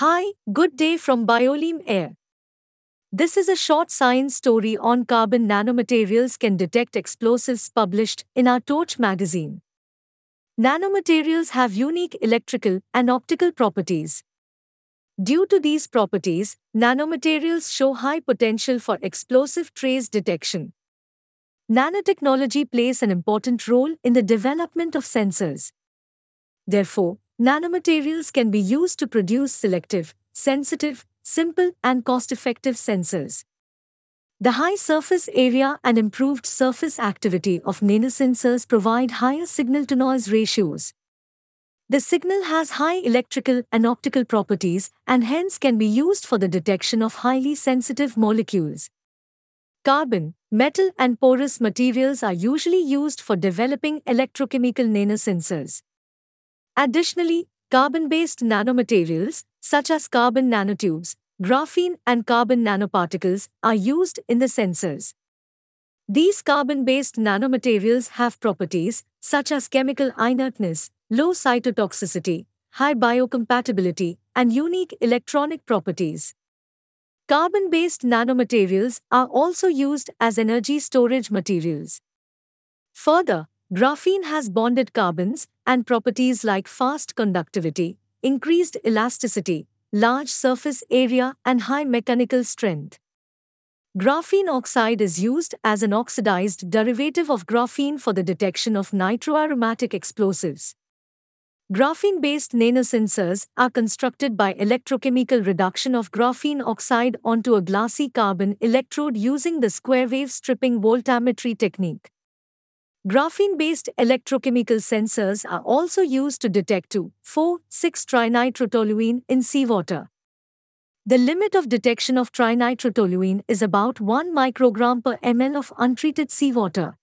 Hi, good day from Bioleum Air. This is a short science story on carbon nanomaterials can detect explosives published in our Torch magazine. Nanomaterials have unique electrical and optical properties. Due to these properties, nanomaterials show high potential for explosive trace detection. Nanotechnology plays an important role in the development of sensors. Therefore, nanomaterials can be used to produce selective, sensitive, simple, and cost effective sensors. The high surface area and improved surface activity of nanosensors provide higher signal to noise ratios. The signal has high electrical and optical properties and hence can be used for the detection of highly sensitive molecules. Carbon, metal, and porous materials are usually used for developing electrochemical nanosensors. Additionally, carbon based nanomaterials, such as carbon nanotubes, graphene, and carbon nanoparticles, are used in the sensors. These carbon based nanomaterials have properties such as chemical inertness, low cytotoxicity, high biocompatibility, and unique electronic properties. Carbon based nanomaterials are also used as energy storage materials. Further, graphene has bonded carbons and properties like fast conductivity, increased elasticity, large surface area, and high mechanical strength. Graphene oxide is used as an oxidized derivative of graphene for the detection of nitroaromatic explosives. Graphene based nanosensors are constructed by electrochemical reduction of graphene oxide onto a glassy carbon electrode using the square wave stripping voltammetry technique. Graphene based electrochemical sensors are also used to detect 2, 4, 6 trinitrotoluene in seawater. The limit of detection of trinitrotoluene is about 1 microgram per ml of untreated seawater.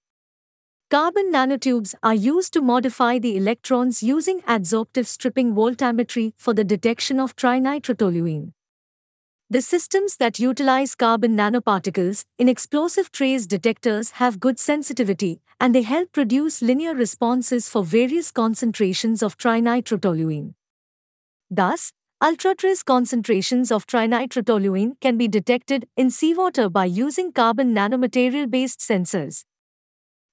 Carbon nanotubes are used to modify the electrodes using adsorptive stripping voltammetry for the detection of trinitrotoluene. The systems that utilize carbon nanoparticles in explosive trace detectors have good sensitivity and they help produce linear responses for various concentrations of trinitrotoluene. Thus, ultra-trace concentrations of trinitrotoluene can be detected in seawater by using carbon nanomaterial based sensors.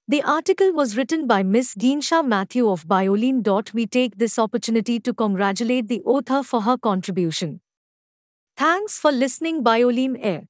The article was written by Ms. Geensha Matthew of Bioleum. We take this opportunity to congratulate the author for her contribution. Thanks for listening Bioleum Air.